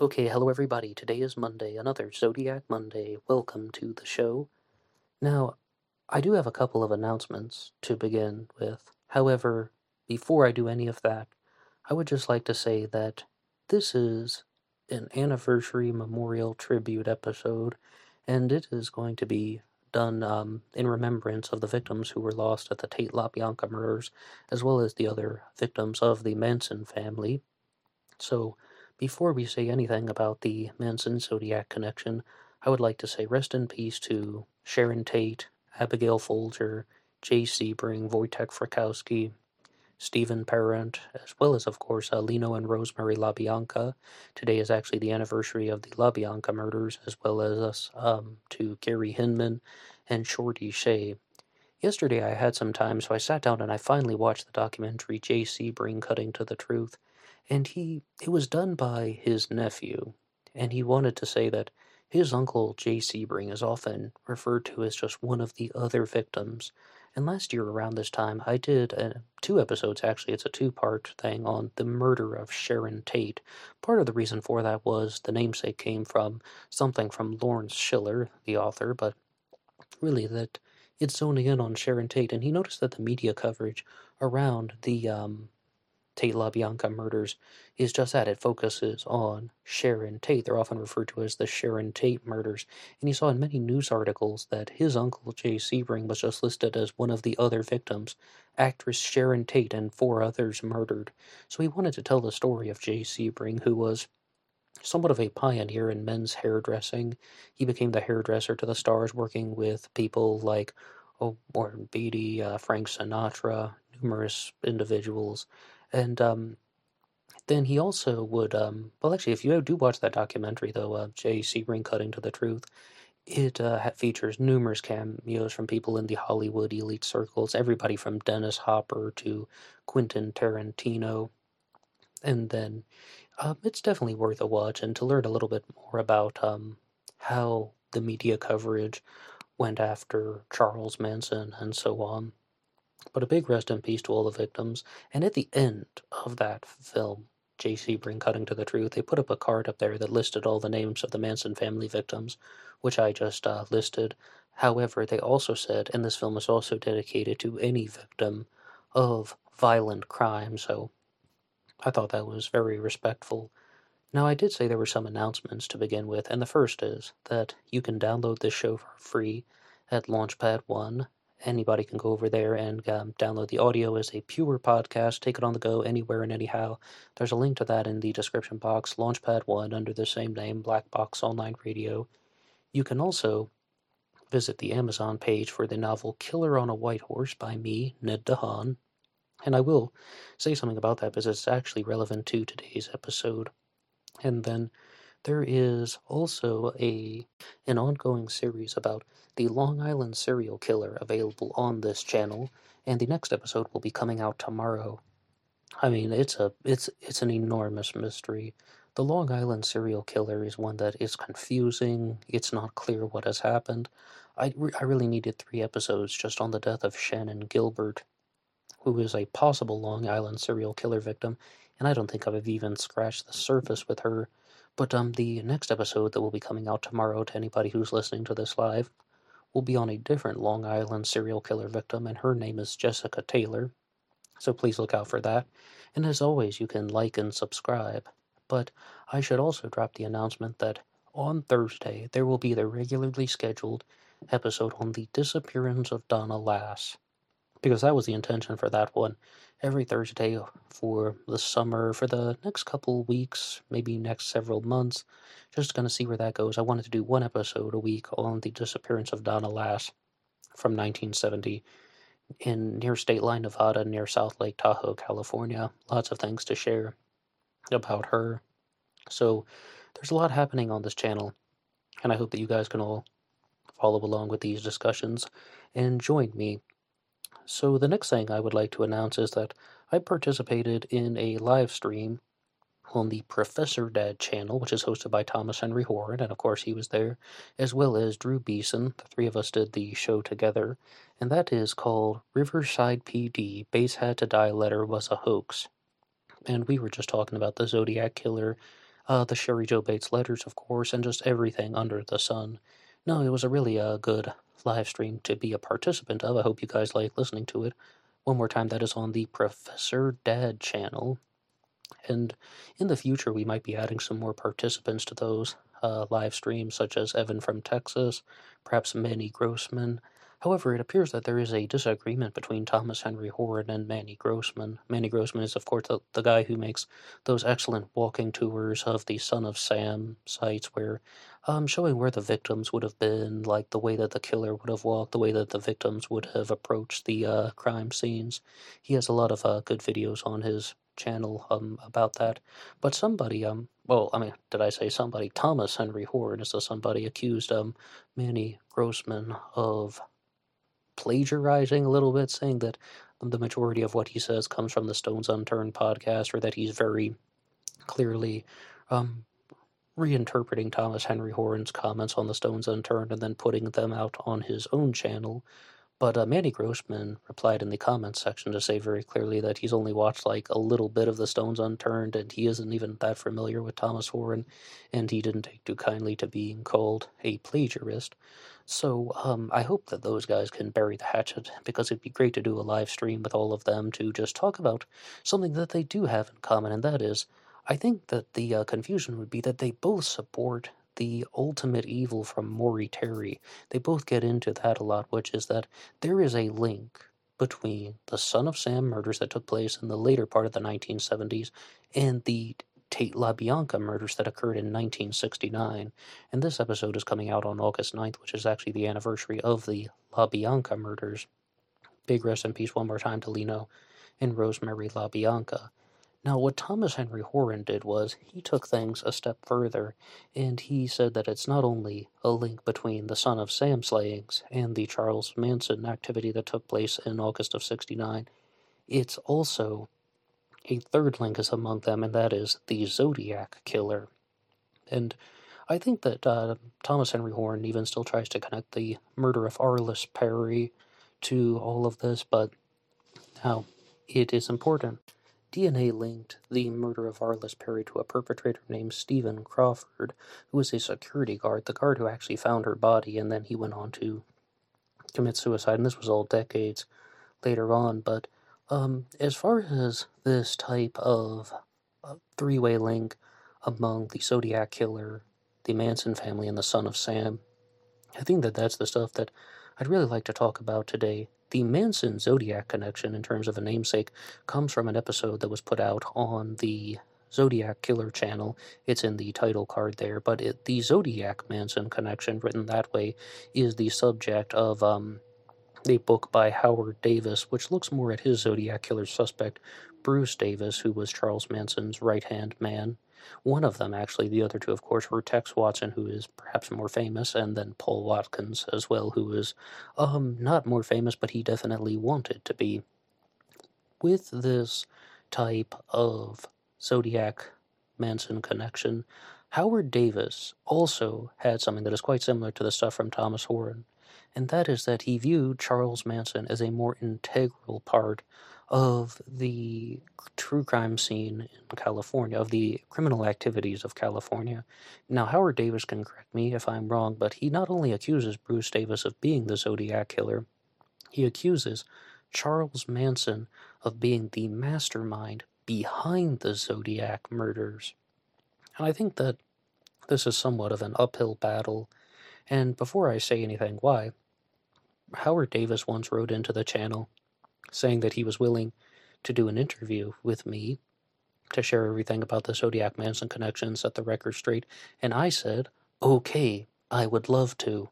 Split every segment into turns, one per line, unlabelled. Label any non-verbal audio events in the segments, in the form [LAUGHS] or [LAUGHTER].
Okay, hello everybody. Today is Monday, another Zodiac Monday. Welcome to the show. Now, I do have a couple of announcements to begin with. However, before I do any of that, I would just like to say that this is an anniversary memorial tribute episode, and it is going to be done um, in remembrance of the victims who were lost at the Tate LaBianca murders, as well as the other victims of the Manson family. So, before we say anything about the Manson Zodiac connection, I would like to say rest in peace to Sharon Tate, Abigail Folger, Jay Sebring, Wojtek Frykowski, Stephen Parent, as well as, of course, uh, Leno and Rosemary LaBianca. Today is actually the anniversary of the LaBianca murders, as well as um, to Gary Hinman and Shorty Shea. Yesterday I had some time, so I sat down and I finally watched the documentary Jay Sebring Cutting to the Truth and he it was done by his nephew, and he wanted to say that his uncle Jay Sebring is often referred to as just one of the other victims. And last year around this time, I did uh, two episodes actually. It's a two-part thing on the murder of Sharon Tate. Part of the reason for that was the namesake came from something from Lawrence Schiller, the author, but really that it's zoning in on Sharon Tate, and he noticed that the media coverage around the um, Tate LaBianca murders is just that. It focuses on Sharon Tate. They're often referred to as the Sharon Tate murders. And he saw in many news articles that his uncle, Jay Sebring, was just listed as one of the other victims. Actress Sharon Tate and four others murdered. So he wanted to tell the story of Jay Sebring, who was somewhat of a pioneer in men's hairdressing. He became the hairdresser to the stars, working with people like oh, Warren Beatty, uh, Frank Sinatra, numerous individuals. And um, then he also would, um, well, actually, if you do watch that documentary, though, uh, Jay Sebring Cutting to the Truth, it uh, features numerous cameos from people in the Hollywood elite circles, everybody from Dennis Hopper to Quentin Tarantino. And then um, it's definitely worth a watch and to learn a little bit more about um, how the media coverage went after Charles Manson and so on. But a big rest in peace to all the victims. And at the end of that film, Jay Sebring Cutting to the Truth, they put up a card up there that listed all the names of the Manson family victims, which I just uh, listed. However, they also said, and this film is also dedicated to any victim of violent crime, so I thought that was very respectful. Now, I did say there were some announcements to begin with, and the first is that you can download this show for free at Launchpad One anybody can go over there and um, download the audio as a pure podcast, take it on the go anywhere and anyhow. There's a link to that in the description box, Launchpad 1 under the same name, Black Box Online Radio. You can also visit the Amazon page for the novel Killer on a White Horse by me, Ned DeHaan. And I will say something about that because it's actually relevant to today's episode. And then there is also a an ongoing series about the Long Island serial killer available on this channel, and the next episode will be coming out tomorrow. I mean, it's a it's it's an enormous mystery. The Long Island serial killer is one that is confusing. It's not clear what has happened. I, re- I really needed three episodes just on the death of Shannon Gilbert, who is a possible Long Island serial killer victim, and I don't think I've even scratched the surface with her but um, the next episode that will be coming out tomorrow to anybody who's listening to this live will be on a different Long Island serial killer victim, and her name is Jessica Taylor. So please look out for that. And as always, you can like and subscribe. But I should also drop the announcement that on Thursday there will be the regularly scheduled episode on the disappearance of Donna Lass because that was the intention for that one. Every Thursday for the summer, for the next couple weeks, maybe next several months, just gonna see where that goes. I wanted to do one episode a week on the disappearance of Donna Lass from 1970 in near State Line, Nevada, near South Lake Tahoe, California. Lots of things to share about her. So there's a lot happening on this channel, and I hope that you guys can all follow along with these discussions and join me so the next thing I would like to announce is that I participated in a live stream on the Professor Dad channel, which is hosted by Thomas Henry Horan, and of course he was there, as well as Drew Beeson. The three of us did the show together, and that is called Riverside PD Bates Had to Die Letter Was a Hoax. And we were just talking about the Zodiac Killer uh, the Sherry Jo Bates letters, of course, and just everything under the sun. No, it was a really uh, good live stream to be a participant of. I hope you guys like listening to it. One more time, that is on the Professor Dad channel. And in the future, we might be adding some more participants to those uh, live streams, such as Evan from Texas, perhaps Manny Grossman, However, it appears that there is a disagreement between Thomas Henry Horan and Manny Grossman. Manny Grossman is, of course, the, the guy who makes those excellent walking tours of the Son of Sam sites where um, showing where the victims would have been, like the way that the killer would have walked, the way that the victims would have approached the uh, crime scenes. He has a lot of uh, good videos on his channel um, about that. But somebody, um, well, I mean, did I say somebody? Thomas Henry Horan is the somebody accused um, Manny Grossman of plagiarizing a little bit, saying that the majority of what he says comes from the Stones Unturned podcast, or that he's very clearly um, reinterpreting Thomas Henry Horan's comments on the Stones Unturned and then putting them out on his own channel. But uh, Manny Grossman replied in the comments section to say very clearly that he's only watched like a little bit of the Stones Unturned and he isn't even that familiar with Thomas Horan, and he didn't take too kindly to being called a plagiarist. So um, I hope that those guys can bury the hatchet because it'd be great to do a live stream with all of them to just talk about something that they do have in common, and that is, I think that the uh, confusion would be that they both support the ultimate evil from Maury Terry. They both get into that a lot, which is that there is a link between the Son of Sam murders that took place in the later part of the 1970s and the Tate LaBianca murders that occurred in 1969. And this episode is coming out on August 9th, which is actually the anniversary of the LaBianca murders. Big rest in peace one more time to Leno and Rosemary LaBianca. Now, what Thomas Henry Horan did was he took things a step further, and he said that it's not only a link between the son of Sam slayings and the Charles Manson activity that took place in August of 69, it's also a third link is among them, and that is the Zodiac Killer. And I think that uh, Thomas Henry Horan even still tries to connect the murder of Arliss Perry to all of this, but now it is important. DNA linked the murder of Arliss Perry to a perpetrator named Stephen Crawford, who was a security guard, the guard who actually found her body, and then he went on to commit suicide. And this was all decades later on, but um, as far as this type of uh, three-way link among the Zodiac Killer, the Manson family, and the Son of Sam, I think that that's the stuff that I'd really like to talk about today. The Manson Zodiac connection, in terms of a namesake, comes from an episode that was put out on the Zodiac Killer channel. It's in the title card there, but it, the Zodiac Manson connection, written that way, is the subject of um, a book by Howard Davis, which looks more at his Zodiac killer suspect, Bruce Davis, who was Charles Manson's right hand man. One of them, actually, the other two, of course, were Tex Watson, who is perhaps more famous, and then Paul Watkins as well, who is um, not more famous, but he definitely wanted to be. With this type of Zodiac Manson connection, Howard Davis also had something that is quite similar to the stuff from Thomas Horan and that is that he viewed Charles Manson as a more integral part of the true crime scene in California, of the criminal activities of California. Now, Howard Davis can correct me if I'm wrong, but he not only accuses Bruce Davis of being the Zodiac killer, he accuses Charles Manson of being the mastermind behind the Zodiac murders. And I think that this is somewhat of an uphill battle and before I say anything why, Howard Davis once wrote into the channel saying that he was willing to do an interview with me to share everything about the Zodiac Manson connection, set the record straight, and I said, okay, I would love to.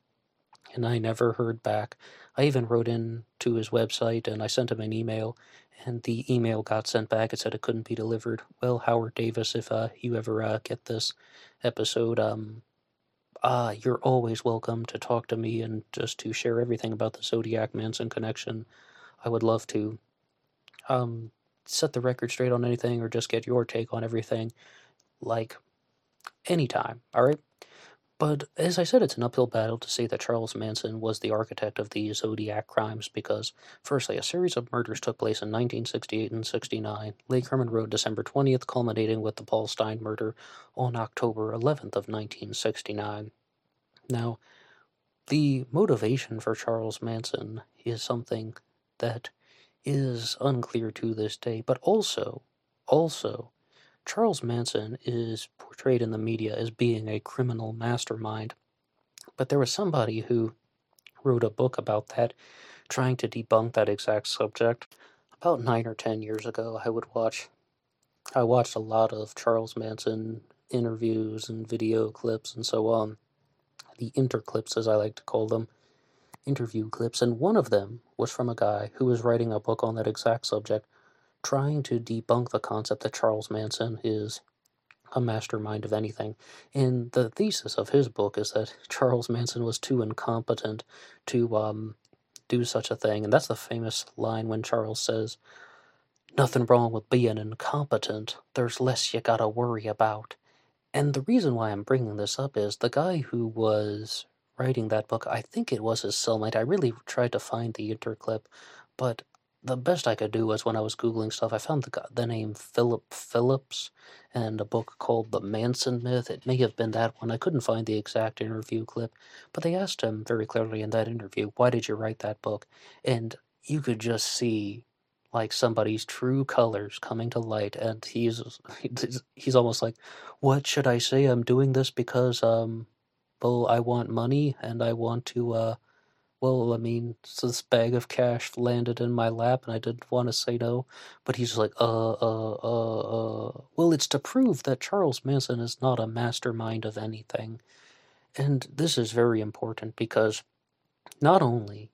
And I never heard back. I even wrote in to his website and I sent him an email, and the email got sent back. It said it couldn't be delivered. Well, Howard Davis, if uh, you ever uh, get this episode, um, uh, you're always welcome to talk to me and just to share everything about the Zodiac Manson connection. I would love to um, set the record straight on anything or just get your take on everything, like anytime, all right? But as I said, it's an uphill battle to say that Charles Manson was the architect of the Zodiac crimes because, firstly, a series of murders took place in 1968 and 69, Lake Herman Road, December 20th, culminating with the Paul Stine murder on October 11th of 1969. Now, the motivation for Charles Manson is something that is unclear to this day, but also, also, Charles Manson is portrayed in the media as being a criminal mastermind, but there was somebody who wrote a book about that, trying to debunk that exact subject. About nine or ten years ago, I would watch. I watched a lot of Charles Manson interviews and video clips and so on, the interclips as I like to call them, interview clips, and one of them was from a guy who was writing a book on that exact subject trying to debunk the concept that Charles Manson is a mastermind of anything. And the thesis of his book is that [LAUGHS] Charles Manson was too incompetent to um, do such a thing. And that's the famous line when Charles says, Nothing wrong with being incompetent, there's less you gotta worry about. And the reason why I'm bringing this up is the guy who was writing that book, I think it was his cellmate. I really tried to find the interclip, but the best I could do was when I was googling stuff, I found the the name Philip Phillips and a book called The Manson Myth. It may have been that one. I couldn't find the exact interview clip, but they asked him very clearly in that interview, "Why did you write that book?" And you could just see like somebody's true colors coming to light and he's he's almost like what should i say i'm doing this because um well i want money and i want to uh well, I mean, this bag of cash landed in my lap and I didn't want to say no. But he's like, uh, uh, uh, uh. Well, it's to prove that Charles Manson is not a mastermind of anything. And this is very important because not only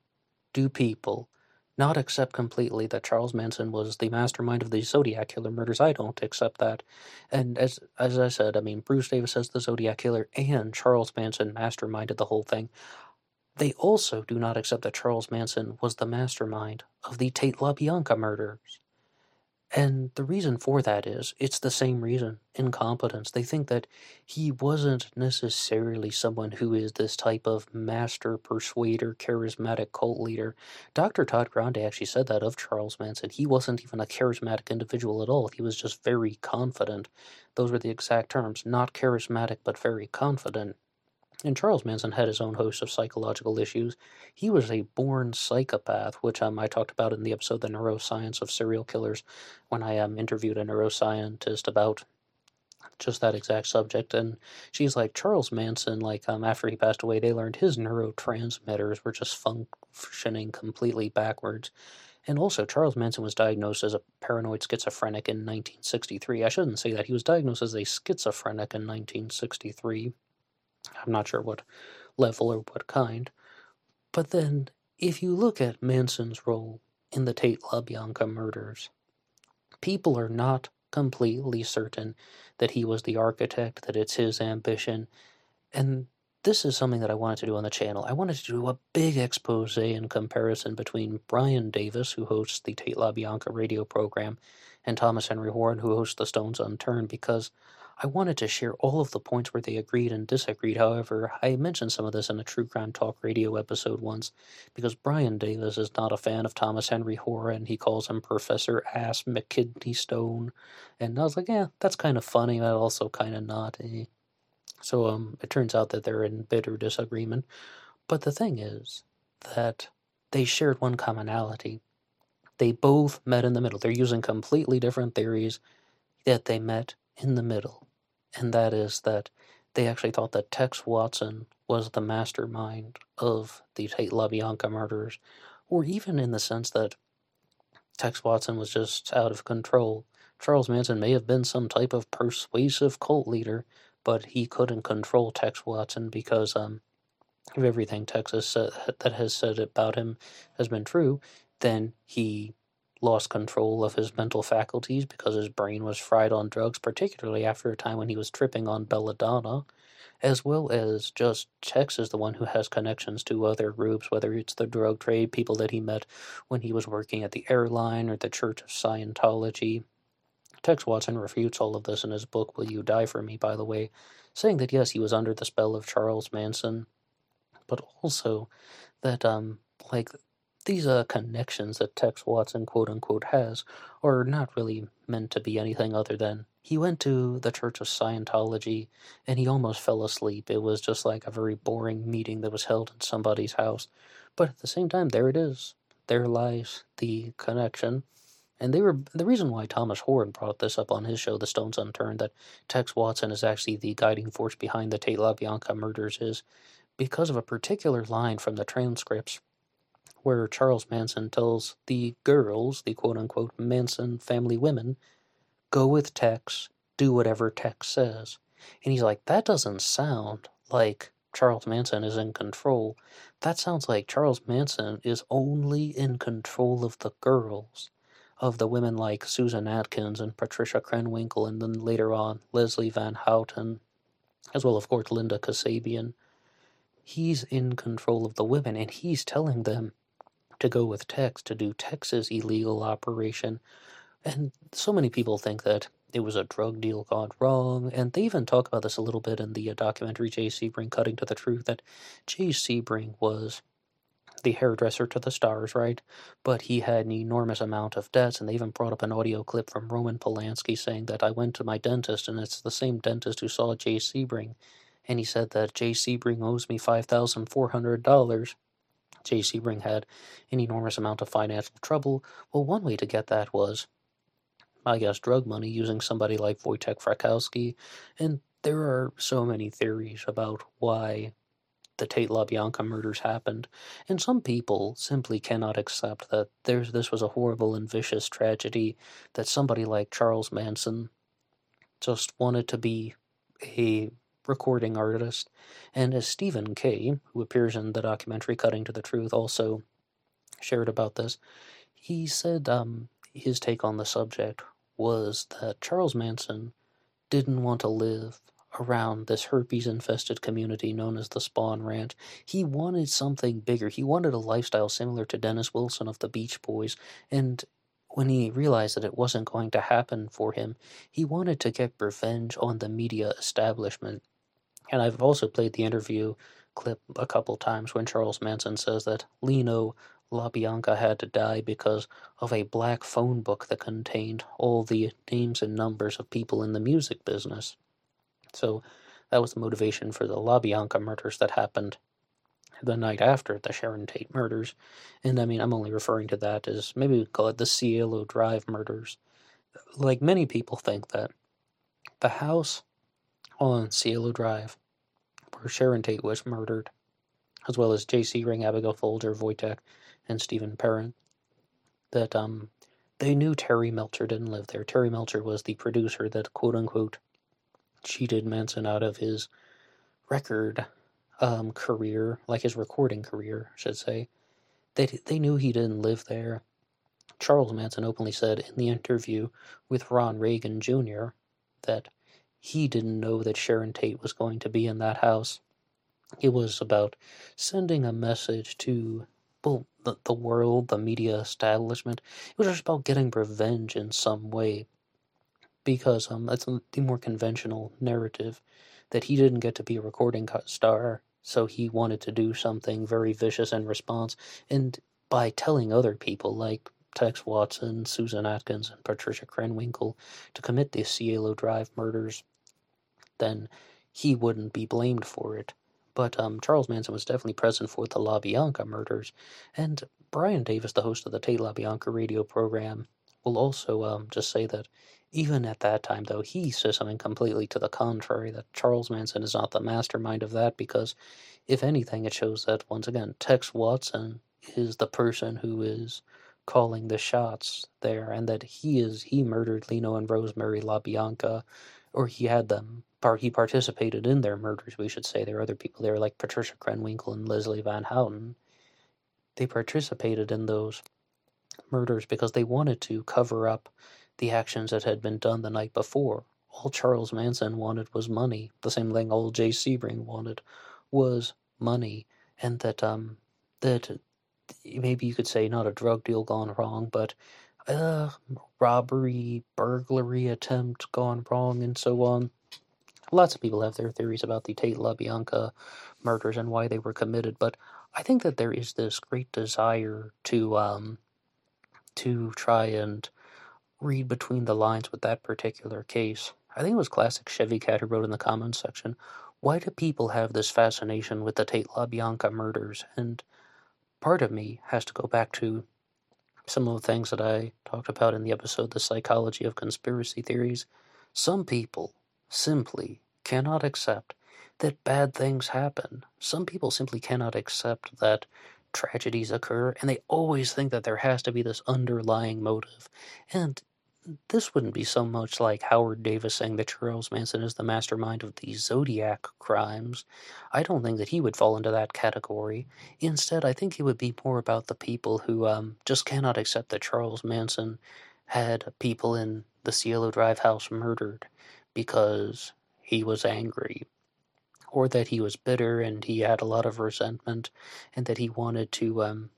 do people not accept completely that Charles Manson was the mastermind of the Zodiac killer murders. I don't accept that. And as as I said, I mean Bruce Davis says the Zodiac killer and Charles Manson masterminded the whole thing. They also do not accept that Charles Manson was the mastermind of the Tate LaBianca murders. And the reason for that is it's the same reason incompetence. They think that he wasn't necessarily someone who is this type of master persuader, charismatic cult leader. Dr. Todd Grande actually said that of Charles Manson. He wasn't even a charismatic individual at all, he was just very confident. Those were the exact terms not charismatic, but very confident. And Charles Manson had his own host of psychological issues. He was a born psychopath, which um, I talked about in the episode The Neuroscience of Serial Killers when I um, interviewed a neuroscientist about just that exact subject. And she's like, Charles Manson, like, um, after he passed away, they learned his neurotransmitters were just functioning completely backwards. And also, Charles Manson was diagnosed as a paranoid schizophrenic in 1963. I shouldn't say that. He was diagnosed as a schizophrenic in 1963. I'm not sure what level or what kind. But then, if you look at Manson's role in the Tate LaBianca murders, people are not completely certain that he was the architect, that it's his ambition. And this is something that I wanted to do on the channel. I wanted to do a big expose and comparison between Brian Davis, who hosts the Tate LaBianca radio program, and Thomas Henry Horan, who hosts the Stones Unturned, because I wanted to share all of the points where they agreed and disagreed. However, I mentioned some of this in a True Crime Talk radio episode once, because Brian Davis is not a fan of Thomas Henry Horan. He calls him Professor Ass McKidney Stone. And I was like, yeah, that's kind of funny, but also kind of not. Eh. So um, it turns out that they're in bitter disagreement. But the thing is that they shared one commonality. They both met in the middle. They're using completely different theories, yet they met in the middle, and that is that they actually thought that Tex Watson was the mastermind of the Tate LaBianca murders, or even in the sense that Tex Watson was just out of control. Charles Manson may have been some type of persuasive cult leader, but he couldn't control Tex Watson because um, if everything Texas that has said about him has been true, then he lost control of his mental faculties because his brain was fried on drugs, particularly after a time when he was tripping on belladonna, as well as just Tex is the one who has connections to other groups, whether it's the drug trade, people that he met when he was working at the airline or the Church of Scientology. Tex Watson refutes all of this in his book, Will You Die for Me, by the way, saying that yes, he was under the spell of Charles Manson, but also that, um, like, these uh, connections that Tex Watson quote unquote has are not really meant to be anything other than he went to the Church of Scientology and he almost fell asleep. It was just like a very boring meeting that was held in somebody's house. But at the same time, there it is. There lies the connection. And they were the reason why Thomas Horan brought this up on his show, The Stones Unturned, that Tex Watson is actually the guiding force behind the Tate LaBianca murders, is because of a particular line from the transcripts where Charles Manson tells the girls, the quote unquote Manson family women, go with Tex, do whatever Tex says. And he's like, that doesn't sound like Charles Manson is in control. That sounds like Charles Manson is only in control of the girls, of the women like Susan Atkins and Patricia Krenwinkel, and then later on Leslie Van Houten, as well, of course, Linda Kasabian. He's in control of the women, and he's telling them to go with Tex to do Tex's illegal operation. And so many people think that it was a drug deal gone wrong, and they even talk about this a little bit in the uh, documentary Jay Sebring Cutting to the Truth that Jay Sebring was the hairdresser to the stars, right? But he had an enormous amount of debts, and they even brought up an audio clip from Roman Polanski saying that I went to my dentist, and it's the same dentist who saw Jay Sebring, and he said that Jay Sebring owes me $5,400. Jay Sebring had an enormous amount of financial trouble. Well, one way to get that was, I guess, drug money using somebody like Wojtek Frykowski. And there are so many theories about why the Tate LaBianca murders happened, and some people simply cannot accept that there's this was a horrible and vicious tragedy that somebody like Charles Manson just wanted to be a recording artist. And as Stephen Kay, who appears in the documentary Cutting to the Truth, also shared about this, he said um, his take on the subject was that Charles Manson didn't want to live around this herpes infested community known as the Spahn Ranch. He wanted something bigger. He wanted a lifestyle similar to Dennis Wilson of the Beach Boys. And when he realized that it wasn't going to happen for him, he wanted to get revenge on the media establishment. And I've also played the interview clip a couple times when Charles Manson says that Leno LaBianca had to die because of a black phone book that contained all the names and numbers of people in the music business. So that was the motivation for the LaBianca murders that happened the night after the Sharon Tate murders. And I mean, I'm only referring to that as maybe we call it the Cielo Drive murders. Like many people think that the house on Cielo Drive where Sharon Tate was murdered, as well as Jay Sebring, Abigail Folger, Wojtek, and Stephen Parent, that um, they knew Terry Melcher didn't live there. Terry Melcher was the producer that quote unquote cheated Manson out of his record um, career, like his recording career, I should say. They, they knew he didn't live there. Charles Manson openly said in the interview with Ron Reagan Jr. that he didn't know that Sharon Tate was going to be in that house. It was about sending a message to well, the, the world, the media establishment. It was just about getting revenge in some way. Because um, that's the more conventional narrative that he didn't get to be a recording star, so he wanted to do something very vicious in response. And by telling other people, like Tex Watson, Susan Atkins, and Patricia Krenwinkel, to commit the Cielo Drive murders, then he wouldn't be blamed for it. But um, Charles Manson was definitely present for the LaBianca murders, and Brian Davis, the host of the Tate LaBianca radio program, will also um, just say that even at that time, though, he says something completely to the contrary that Charles Manson is not the mastermind of that because, if anything, it shows that, once again, Tex Watson is the person who is calling the shots there and that he is he murdered Leno and Rosemary LaBianca or he had them part he participated in their murders, we should say. There are other people there like Patricia Krenwinkel and Leslie Van Houten. They participated in those murders because they wanted to cover up the actions that had been done the night before. All Charles Manson wanted was money. The same thing old Jay Sebring wanted was money, and that um that maybe you could say not a drug deal gone wrong, but uh, robbery, burglary attempt gone wrong, and so on. Lots of people have their theories about the Tate LaBianca murders and why they were committed, but I think that there is this great desire to um, to try and read between the lines with that particular case. I think it was classic Chevy Cat who wrote in the comments section, why do people have this fascination with the Tate LaBianca murders? And part of me has to go back to some of the things that I talked about in the episode, The Psychology of Conspiracy Theories. Some people simply cannot accept that bad things happen. Some people simply cannot accept that tragedies occur, and they always think that there has to be this underlying motive. And this wouldn't be so much like Howard Davis saying that Charles Manson is the mastermind of the Zodiac crimes. I don't think that he would fall into that category. Instead, I think it would be more about the people who um, just cannot accept that Charles Manson had people in the Cielo Drive house murdered because he was angry or that he was bitter and he had a lot of resentment and that he wanted to um,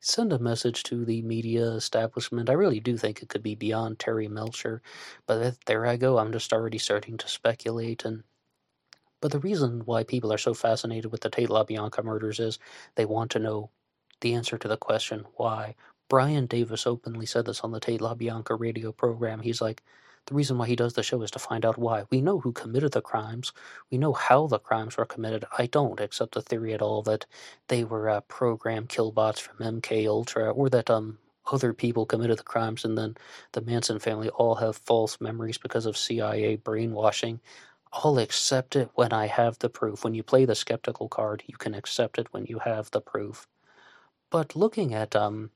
send a message to the media establishment. I really do think it could be beyond Terry Melcher, but there I go. I'm just already starting to speculate. And but the reason why people are so fascinated with the Tate LaBianca murders is they want to know the answer to the question why. Brian Davis openly said this on the Tate LaBianca radio program. He's like, the reason why he does the show is to find out why. We know who committed the crimes. We know how the crimes were committed. I don't accept the theory at all that they were uh, programmed killbots from MK Ultra or that um other people committed the crimes and then the Manson family all have false memories because of CIA brainwashing. I'll accept it when I have the proof. When you play the skeptical card, you can accept it when you have the proof. But looking at um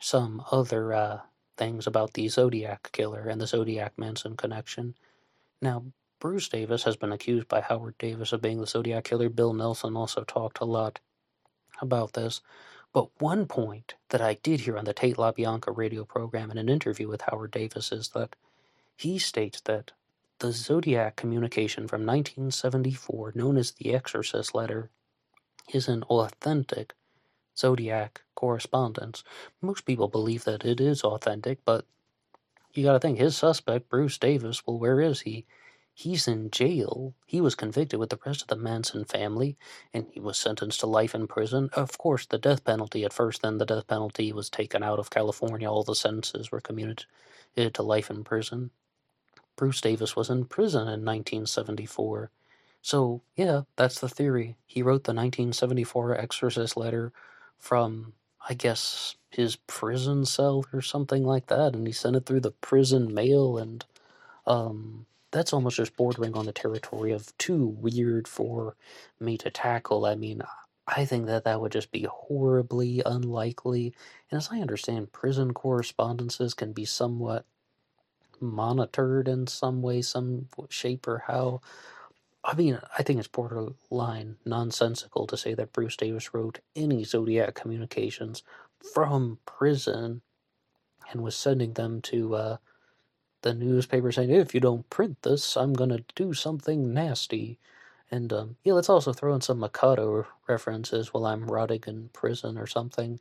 some other uh, things about the Zodiac killer and the Zodiac Manson connection. Now, Bruce Davis has been accused by Howard Davis of being the Zodiac killer. Bill Nelson also talked a lot about this. But one point that I did hear on the Tate LaBianca radio program in an interview with Howard Davis is that he states that the Zodiac communication from 1974, known as the Exorcist letter, is an authentic Zodiac correspondence. Most people believe that it is authentic, but you gotta think his suspect, Bruce Davis, well, where is he? He's in jail. He was convicted with the rest of the Manson family, and he was sentenced to life in prison. Of course, the death penalty at first, then the death penalty was taken out of California. All the sentences were commuted to life in prison. Bruce Davis was in prison in 1974. So, yeah, that's the theory. He wrote the 1974 Exorcist letter from, I guess, his prison cell or something like that, and he sent it through the prison mail, and um, that's almost just bordering on the territory of too weird for me to tackle. I mean, I think that that would just be horribly unlikely, and as I understand, prison correspondences can be somewhat monitored in some way, some shape, or how. I mean, I think it's borderline nonsensical to say that Bruce Davis wrote any Zodiac communications from prison and was sending them to uh, the newspaper saying, if you don't print this, I'm going to do something nasty. And um, yeah, let's also throw in some Mikado references while I'm rotting in prison or something.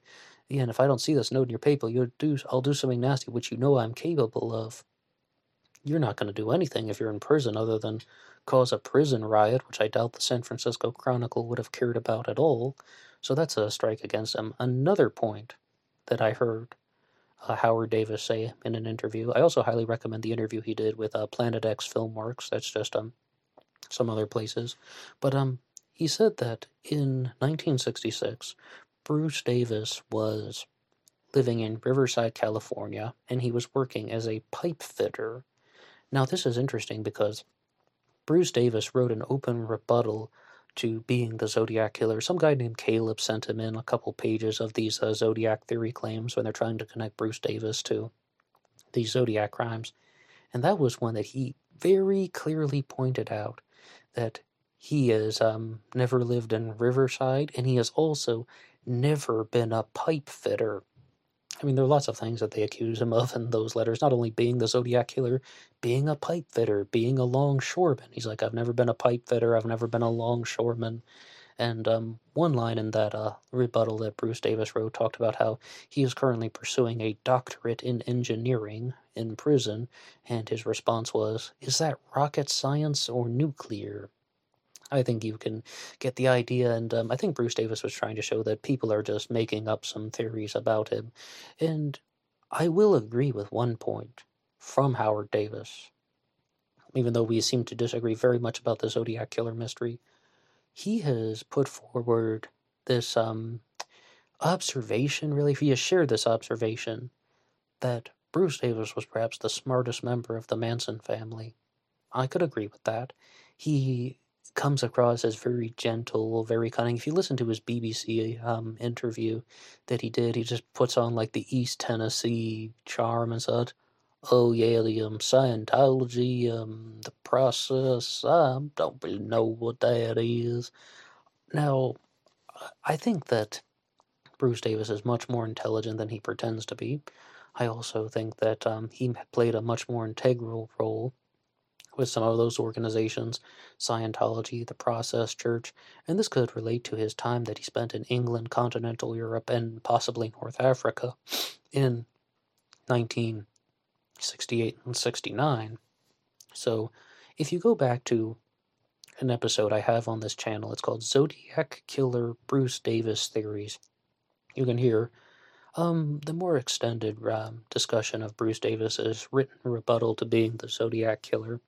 Yeah, and if I don't see this note in your paper, you'll do, I'll do something nasty, which you know I'm capable of. You're not going to do anything if you're in prison other than cause a prison riot, which I doubt the San Francisco Chronicle would have cared about at all. So that's a strike against him. Another point that I heard uh, Howard Davis say in an interview. I also highly recommend the interview he did with uh, Planet X Filmworks. That's just um some other places, but um he said that in 1966, Bruce Davis was living in Riverside, California, and he was working as a pipe fitter. Now this is interesting because Bruce Davis wrote an open rebuttal to being the Zodiac killer. Some guy named Caleb sent him in a couple pages of these uh, Zodiac theory claims when they're trying to connect Bruce Davis to these Zodiac crimes. And that was one that he very clearly pointed out that he has um, never lived in Riverside and he has also never been a pipe fitter. I mean, there are lots of things that they accuse him of in those letters, not only being the Zodiac Killer, being a pipe fitter, being a longshoreman. He's like, I've never been a pipe fitter, I've never been a longshoreman. And um, one line in that uh, rebuttal that Bruce Davis wrote talked about how he is currently pursuing a doctorate in engineering in prison, and his response was, Is that rocket science or nuclear? I think you can get the idea, and um, I think Bruce Davis was trying to show that people are just making up some theories about him. And I will agree with one point from Howard Davis, even though we seem to disagree very much about the Zodiac Killer mystery he has put forward this um, observation, really, he has shared this observation that Bruce Davis was perhaps the smartest member of the Manson family. I could agree with that. He comes across as very gentle, very cunning. If you listen to his BBC um, interview that he did, he just puts on like the East Tennessee charm and such oh yeah, the um, Scientology, um, the process, I don't really know what that is. Now, I think that Bruce Davis is much more intelligent than he pretends to be. I also think that um, he played a much more integral role with some of those organizations, Scientology, the Process Church, and this could relate to his time that he spent in England, continental Europe, and possibly North Africa in 1968 and 69. So if you go back to an episode I have on this channel, it's called Zodiac Killer Bruce Davis Theories. You can hear um, the more extended um, discussion of Bruce Davis's written rebuttal to being the Zodiac Killer.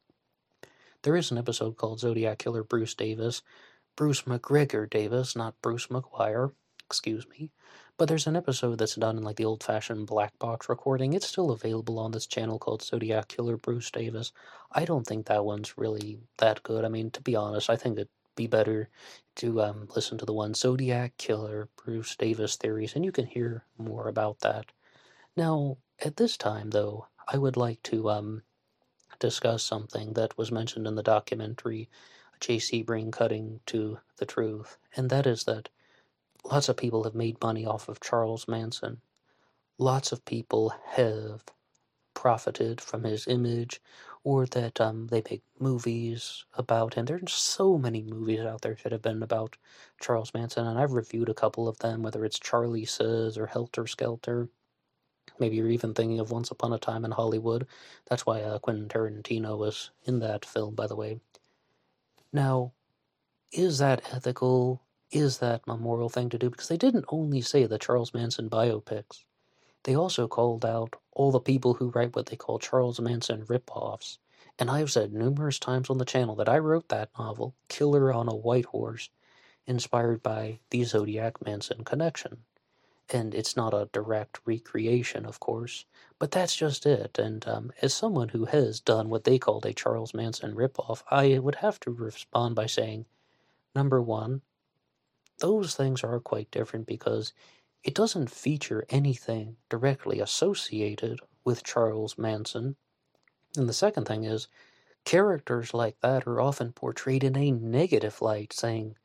There is an episode called Zodiac Killer Bruce Davis, Bruce McGregor Davis, not Bruce McGuire, excuse me, but there's an episode that's done in like the old fashioned black box recording. It's still available on this channel called Zodiac Killer Bruce Davis. I don't think that one's really that good. I mean, to be honest, I think it'd be better to um, listen to the one Zodiac Killer Bruce Davis theories, and you can hear more about that. Now, at this time, though, I would like to um, discuss something that was mentioned in the documentary Jay Sebring Cutting to the Truth, and that is that lots of people have made money off of Charles Manson. Lots of people have profited from his image, or that um, they make movies about him. There's so many movies out there that have been about Charles Manson, and I've reviewed a couple of them, whether it's Charlie Says or Helter Skelter. Maybe you're even thinking of Once Upon a Time in Hollywood. That's why uh, Quentin Tarantino was in that film, by the way. Now, is that ethical? is that a moral thing to do? Because they didn't only say the Charles Manson biopics, they also called out all the people who write what they call Charles Manson ripoffs. And I've said numerous times on the channel that I wrote that novel, Killer on a White Horse, inspired by the Zodiac Manson connection. And it's not a direct recreation, of course, but that's just it. And um, as someone who has done what they called a Charles Manson ripoff, I would have to respond by saying, number one, those things are quite different because it doesn't feature anything directly associated with Charles Manson. And the second thing is, characters like that are often portrayed in a negative light, saying,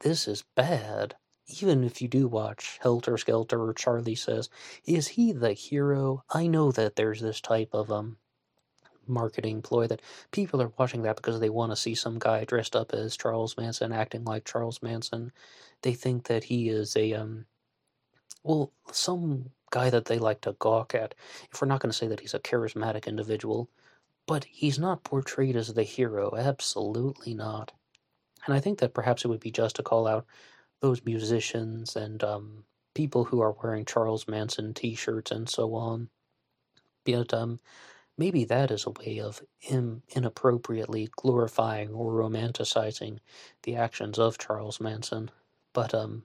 This is bad. Even if you do watch Helter Skelter Charlie Says, is he the hero? I know that there's this type of um marketing ploy that people are watching that because they want to see some guy dressed up as Charles Manson acting like Charles Manson. They think that he is a um well, some guy that they like to gawk at. If we're not going to say that he's a charismatic individual, but he's not portrayed as the hero, absolutely not. And I think that perhaps it would be just to call out those musicians and um, people who are wearing Charles Manson T-shirts and so on. But um, maybe that is a way of in, inappropriately glorifying or romanticizing the actions of Charles Manson. But um,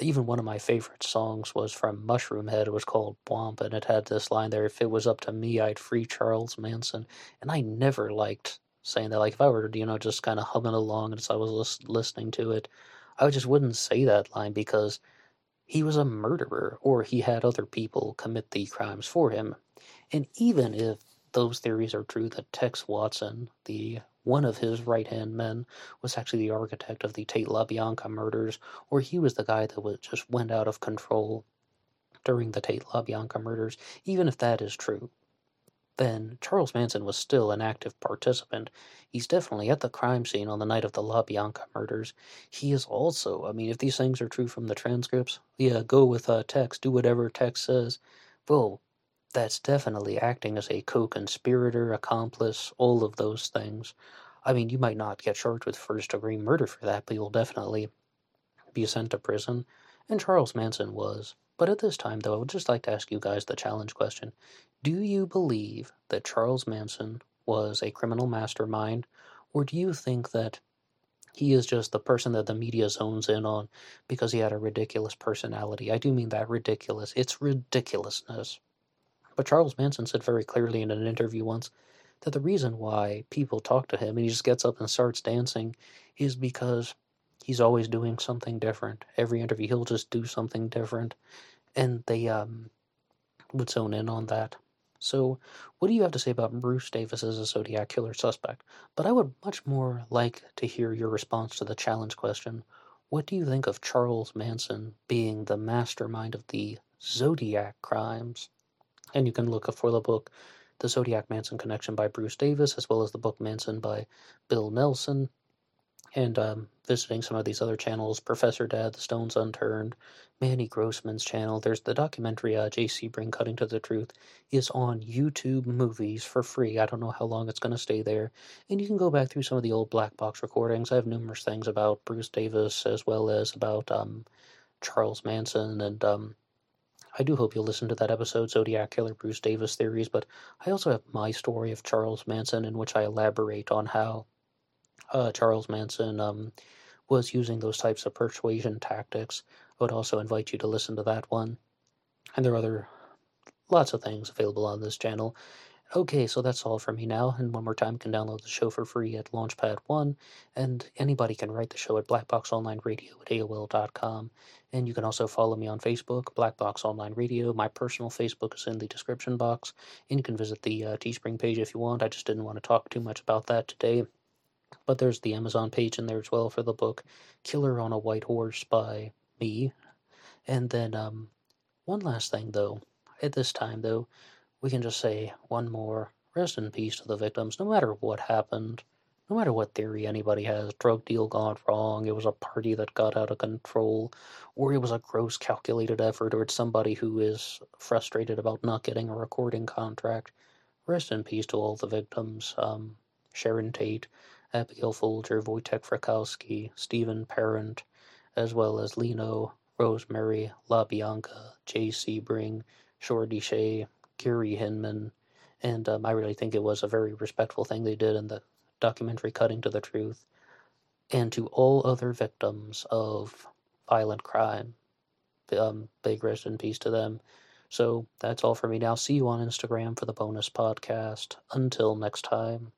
even one of my favorite songs was from Mushroomhead. It was called Womp, and it had this line there: "If it was up to me, I'd free Charles Manson." And I never liked saying that. Like if I were, you know, just kind of humming along as I was listening to it, I just wouldn't say that line because he was a murderer, or he had other people commit the crimes for him. And even if those theories are true that Tex Watson, the one of his right hand men, was actually the architect of the Tate LaBianca murders, or he was the guy that was, just went out of control during the Tate LaBianca murders, even if that is true, then Charles Manson was still an active participant. He's definitely at the crime scene on the night of the La Bianca murders. He is also, I mean, if these things are true from the transcripts, yeah, go with uh, Tex, do whatever Tex says. Well, that's definitely acting as a co conspirator, accomplice, all of those things. I mean, you might not get charged with first degree murder for that, but you'll definitely be sent to prison. And Charles Manson was. But at this time, though, I would just like to ask you guys the challenge question Do you believe that Charles Manson was a criminal mastermind, or do you think that he is just the person that the media zones in on because he had a ridiculous personality? I do mean that ridiculous. It's ridiculousness. But Charles Manson said very clearly in an interview once that the reason why people talk to him and he just gets up and starts dancing is because he's always doing something different. Every interview, he'll just do something different, and they um, would zone in on that. So, what do you have to say about Bruce Davis as a Zodiac killer suspect? But I would much more like to hear your response to the challenge question. What do you think of Charles Manson being the mastermind of the Zodiac crimes? And you can look for the book The Zodiac Manson Connection by Bruce Davis, as well as the book Manson by Bill Nelson and um, visiting some of these other channels Professor Dad, The Stones Unturned, Manny Grossman's channel. There's the documentary uh, Jay Sebring Cutting to the Truth is on YouTube Movies for free. I don't know how long it's going to stay there. And you can go back through some of the old black box recordings. I have numerous things about Bruce Davis as well as about um, Charles Manson and. Um, I do hope you'll listen to that episode, Zodiac Killer Bruce Davis Theories, but I also have my story of Charles Manson in which I elaborate on how uh, Charles Manson um, was using those types of persuasion tactics. I would also invite you to listen to that one. And there are other lots of things available on this channel. Okay, so that's all from me now. And one more time, can download the show for free at Launchpad 1. And anybody can write the show at blackboxonlineradio at AOL.com. And you can also follow me on Facebook, Black Box Online Radio. My personal Facebook is in the description box. And you can visit the uh, Teespring page if you want. I just didn't want to talk too much about that today. But there's the Amazon page in there as well for the book Killer on a White Horse by me. And then um, one last thing, though. At this time, though, we can just say one more rest in peace to the victims, no matter what happened, no matter what theory anybody has drug deal gone wrong, it was a party that got out of control, or it was a gross calculated effort, or it's somebody who is frustrated about not getting a recording contract. Rest in peace to all the victims. Um, Sharon Tate, Abigail Folger, Wojtek Frykowski, Stephen Parent, as well as Leno, Rosemary, LaBianca, Jay Sebring, Shorty Shea, Gary Hinman, and um, I really think it was a very respectful thing they did in the documentary Cutting to the Truth. And to all other victims of violent crime, um, big rest in peace to them. So that's all for me now. See you on Instagram for the bonus podcast. Until next time.